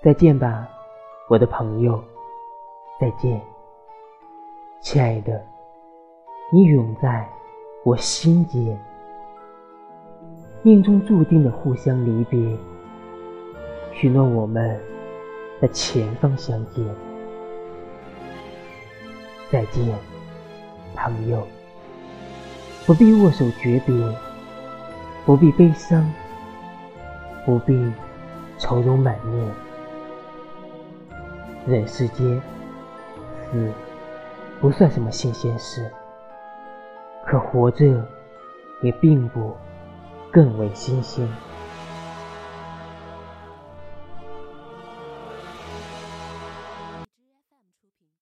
再见吧，我的朋友，再见，亲爱的，你永在我心间。命中注定的互相离别，许诺我们在前方相见。再见，朋友，不必握手诀别，不必悲伤，不必愁容满面。人世间，死不算什么新鲜事，可活着也并不。更为新鲜。